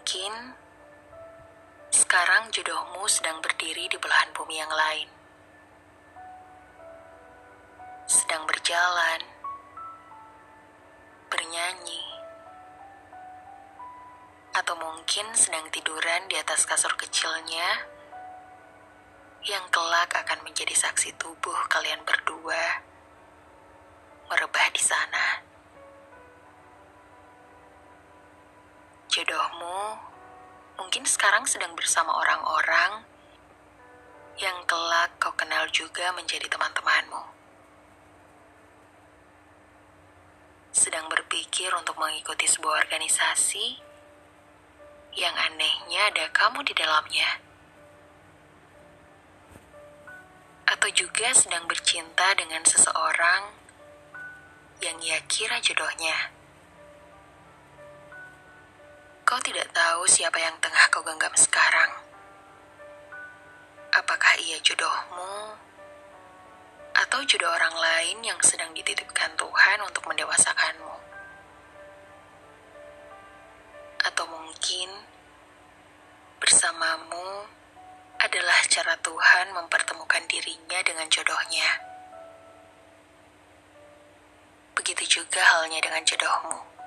Mungkin sekarang jodohmu sedang berdiri di belahan bumi yang lain. Sedang berjalan, bernyanyi, atau mungkin sedang tiduran di atas kasur kecilnya yang kelak akan menjadi saksi tubuh kalian berdua merebah di sana. Jodohmu mungkin sekarang sedang bersama orang-orang yang kelak kau kenal juga menjadi teman-temanmu. Sedang berpikir untuk mengikuti sebuah organisasi yang anehnya ada kamu di dalamnya. Atau juga sedang bercinta dengan seseorang yang ia kira jodohnya. Kau tidak tahu siapa yang tengah kau genggam sekarang. Apakah ia jodohmu? Atau jodoh orang lain yang sedang dititipkan Tuhan untuk mendewasakanmu? Atau mungkin bersamamu adalah cara Tuhan mempertemukan dirinya dengan jodohnya. Begitu juga halnya dengan jodohmu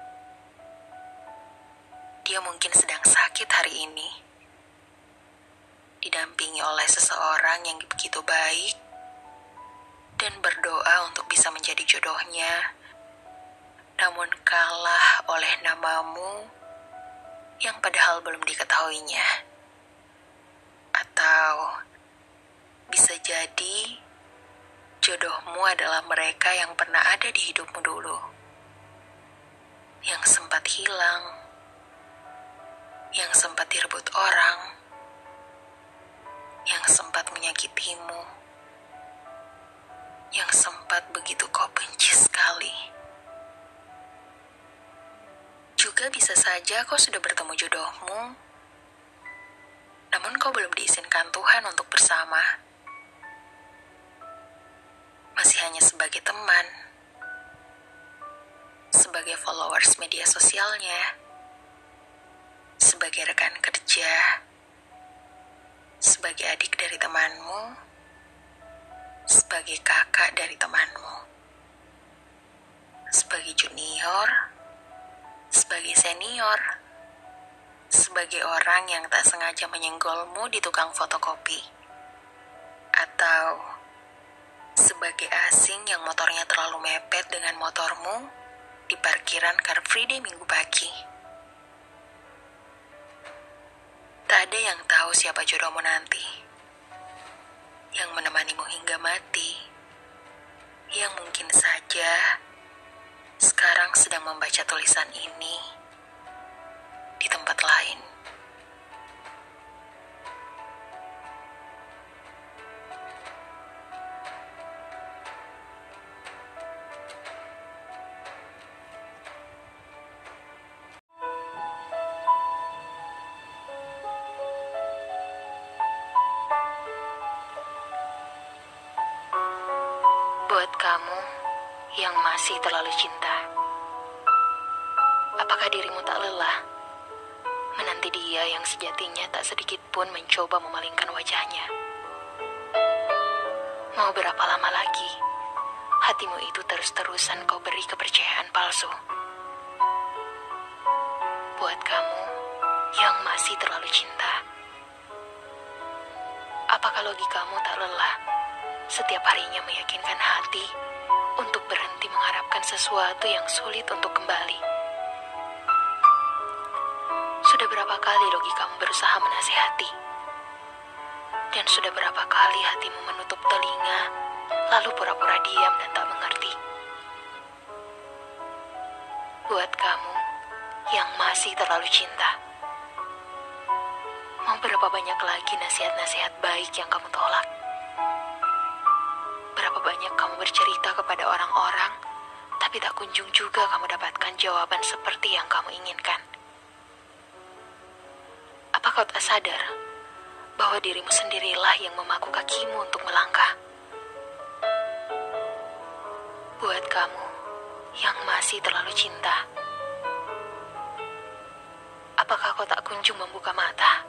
dia mungkin sedang sakit hari ini. Didampingi oleh seseorang yang begitu baik dan berdoa untuk bisa menjadi jodohnya, namun kalah oleh namamu yang padahal belum diketahuinya. Atau bisa jadi jodohmu adalah mereka yang pernah ada di hidupmu dulu, yang sempat hilang yang sempat direbut orang, yang sempat menyakitimu, yang sempat begitu kau benci sekali. Juga bisa saja kau sudah bertemu jodohmu, namun kau belum diizinkan Tuhan untuk bersama. Masih hanya sebagai teman, sebagai followers media sosialnya sebagai rekan kerja, sebagai adik dari temanmu, sebagai kakak dari temanmu, sebagai junior, sebagai senior, sebagai orang yang tak sengaja menyenggolmu di tukang fotokopi, atau sebagai asing yang motornya terlalu mepet dengan motormu di parkiran Car Free Day minggu pagi. Ada yang tahu siapa jodohmu nanti. Yang menemanimu hingga mati. Yang mungkin saja sekarang sedang membaca tulisan ini di tempat lain. Buat kamu yang masih terlalu cinta, apakah dirimu tak lelah menanti dia yang sejatinya tak sedikit pun mencoba memalingkan wajahnya? Mau berapa lama lagi hatimu itu terus-terusan kau beri kepercayaan palsu? Buat kamu yang masih terlalu cinta, apakah logikamu tak lelah? Setiap harinya meyakinkan hati untuk berhenti mengharapkan sesuatu yang sulit untuk kembali. Sudah berapa kali logikamu berusaha menasihati? Dan sudah berapa kali hatimu menutup telinga, lalu pura-pura diam dan tak mengerti? Buat kamu yang masih terlalu cinta, mau berapa banyak lagi nasihat-nasihat baik yang kamu tolak? Banyak kamu bercerita kepada orang-orang, tapi tak kunjung juga kamu dapatkan jawaban seperti yang kamu inginkan. Apa kau tak sadar bahwa dirimu sendirilah yang memaku kakimu untuk melangkah? Buat kamu yang masih terlalu cinta, apa apakah kau tak kunjung membuka mata?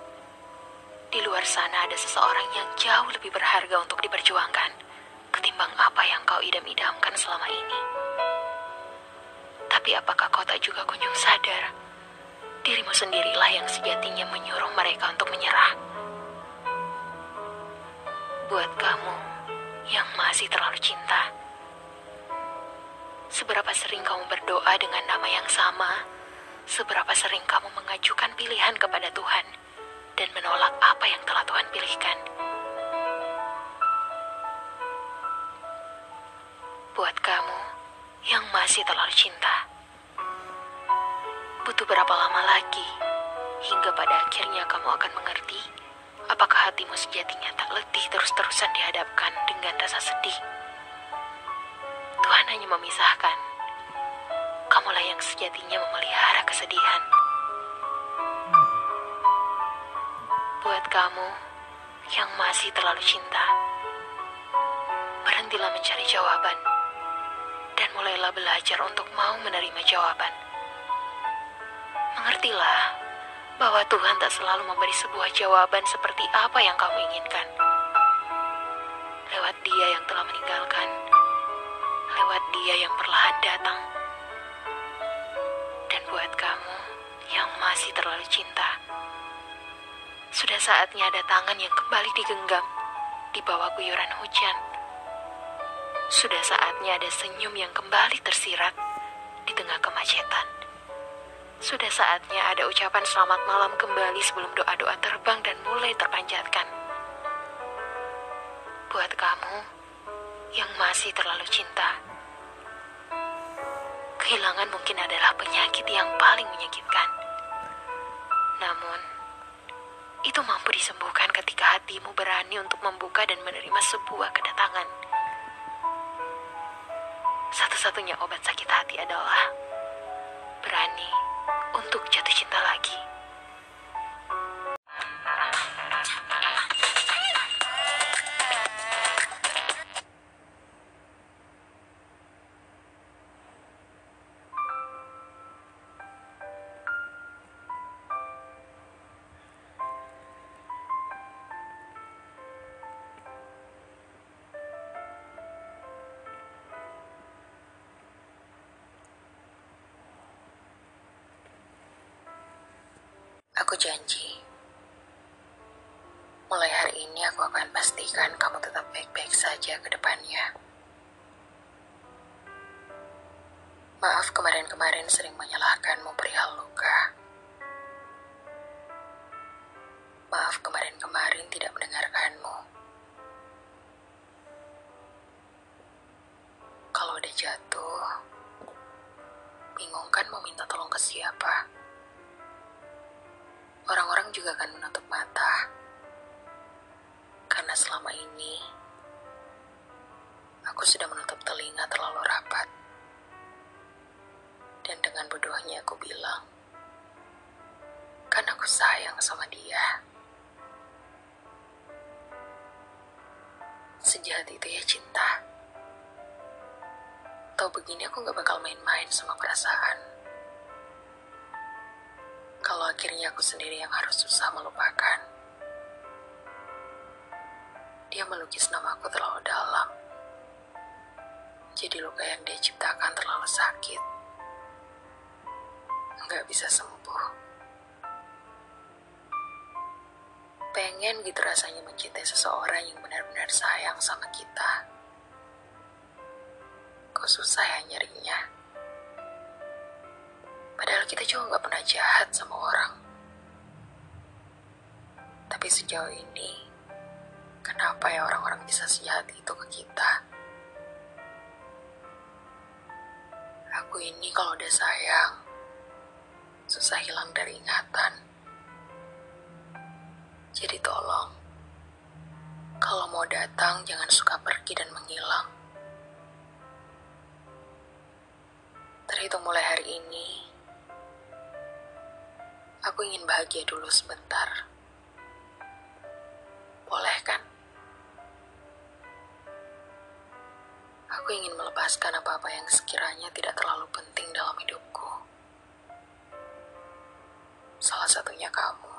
Di luar sana ada seseorang yang jauh lebih berharga untuk diperjuangkan ketimbang apa yang kau idam-idamkan selama ini. Tapi apakah kau tak juga kunjung sadar? Dirimu sendirilah yang sejatinya menyuruh mereka untuk menyerah. Buat kamu yang masih terlalu cinta, seberapa sering kamu berdoa dengan nama yang sama, seberapa sering kamu mengajukan pilihan kepada Tuhan dan menolak apa yang telah Tuhan pilihkan. Buat kamu yang masih terlalu cinta, butuh berapa lama lagi hingga pada akhirnya kamu akan mengerti apakah hatimu sejatinya tak letih terus-terusan dihadapkan dengan rasa sedih. Tuhan hanya memisahkan. Kamulah yang sejatinya memelihara kesedihan. Buat kamu yang masih terlalu cinta, berhentilah mencari jawaban mulailah belajar untuk mau menerima jawaban. Mengertilah bahwa Tuhan tak selalu memberi sebuah jawaban seperti apa yang kamu inginkan. Lewat Dia yang telah meninggalkan, lewat Dia yang perlahan datang. Dan buat kamu yang masih terlalu cinta, sudah saatnya ada tangan yang kembali digenggam di bawah guyuran hujan. Sudah saatnya ada senyum yang kembali tersirat di tengah kemacetan. Sudah saatnya ada ucapan selamat malam kembali sebelum doa-doa terbang dan mulai terpanjatkan. Buat kamu yang masih terlalu cinta, kehilangan mungkin adalah penyakit yang paling menyakitkan. Namun, itu mampu disembuhkan ketika hatimu berani untuk membuka dan menerima sebuah kedatangan. Satu-satunya obat sakit hati adalah berani untuk jatuh cinta lagi. Aku janji, mulai hari ini aku akan pastikan kamu tetap baik-baik saja ke depannya. Maaf kemarin-kemarin sering menyalahkanmu perihal luka. Maaf kemarin-kemarin tidak mendengarkanmu. Kalau udah jatuh, bingung kan mau minta tolong ke siapa? Orang-orang juga akan menutup mata. Karena selama ini, aku sudah menutup telinga terlalu rapat. Dan dengan bodohnya aku bilang, kan aku sayang sama dia. Sejahat itu ya cinta. Tahu begini aku gak bakal main-main sama perasaan kalau akhirnya aku sendiri yang harus susah melupakan. Dia melukis namaku terlalu dalam. Jadi luka yang dia ciptakan terlalu sakit. Nggak bisa sembuh. Pengen gitu rasanya mencintai seseorang yang benar-benar sayang sama kita. Kok susah ya nyarinya? Padahal kita juga gak pernah jahat sama orang. Tapi sejauh ini, kenapa ya orang-orang bisa sejahat itu ke kita? Aku ini kalau udah sayang, susah hilang dari ingatan. Jadi tolong, kalau mau datang jangan suka pergi dan menghilang. Terhitung mulai hari ini, Aku ingin bahagia dulu sebentar. Boleh kan? Aku ingin melepaskan apa-apa yang sekiranya tidak terlalu penting dalam hidupku. salah satunya kamu.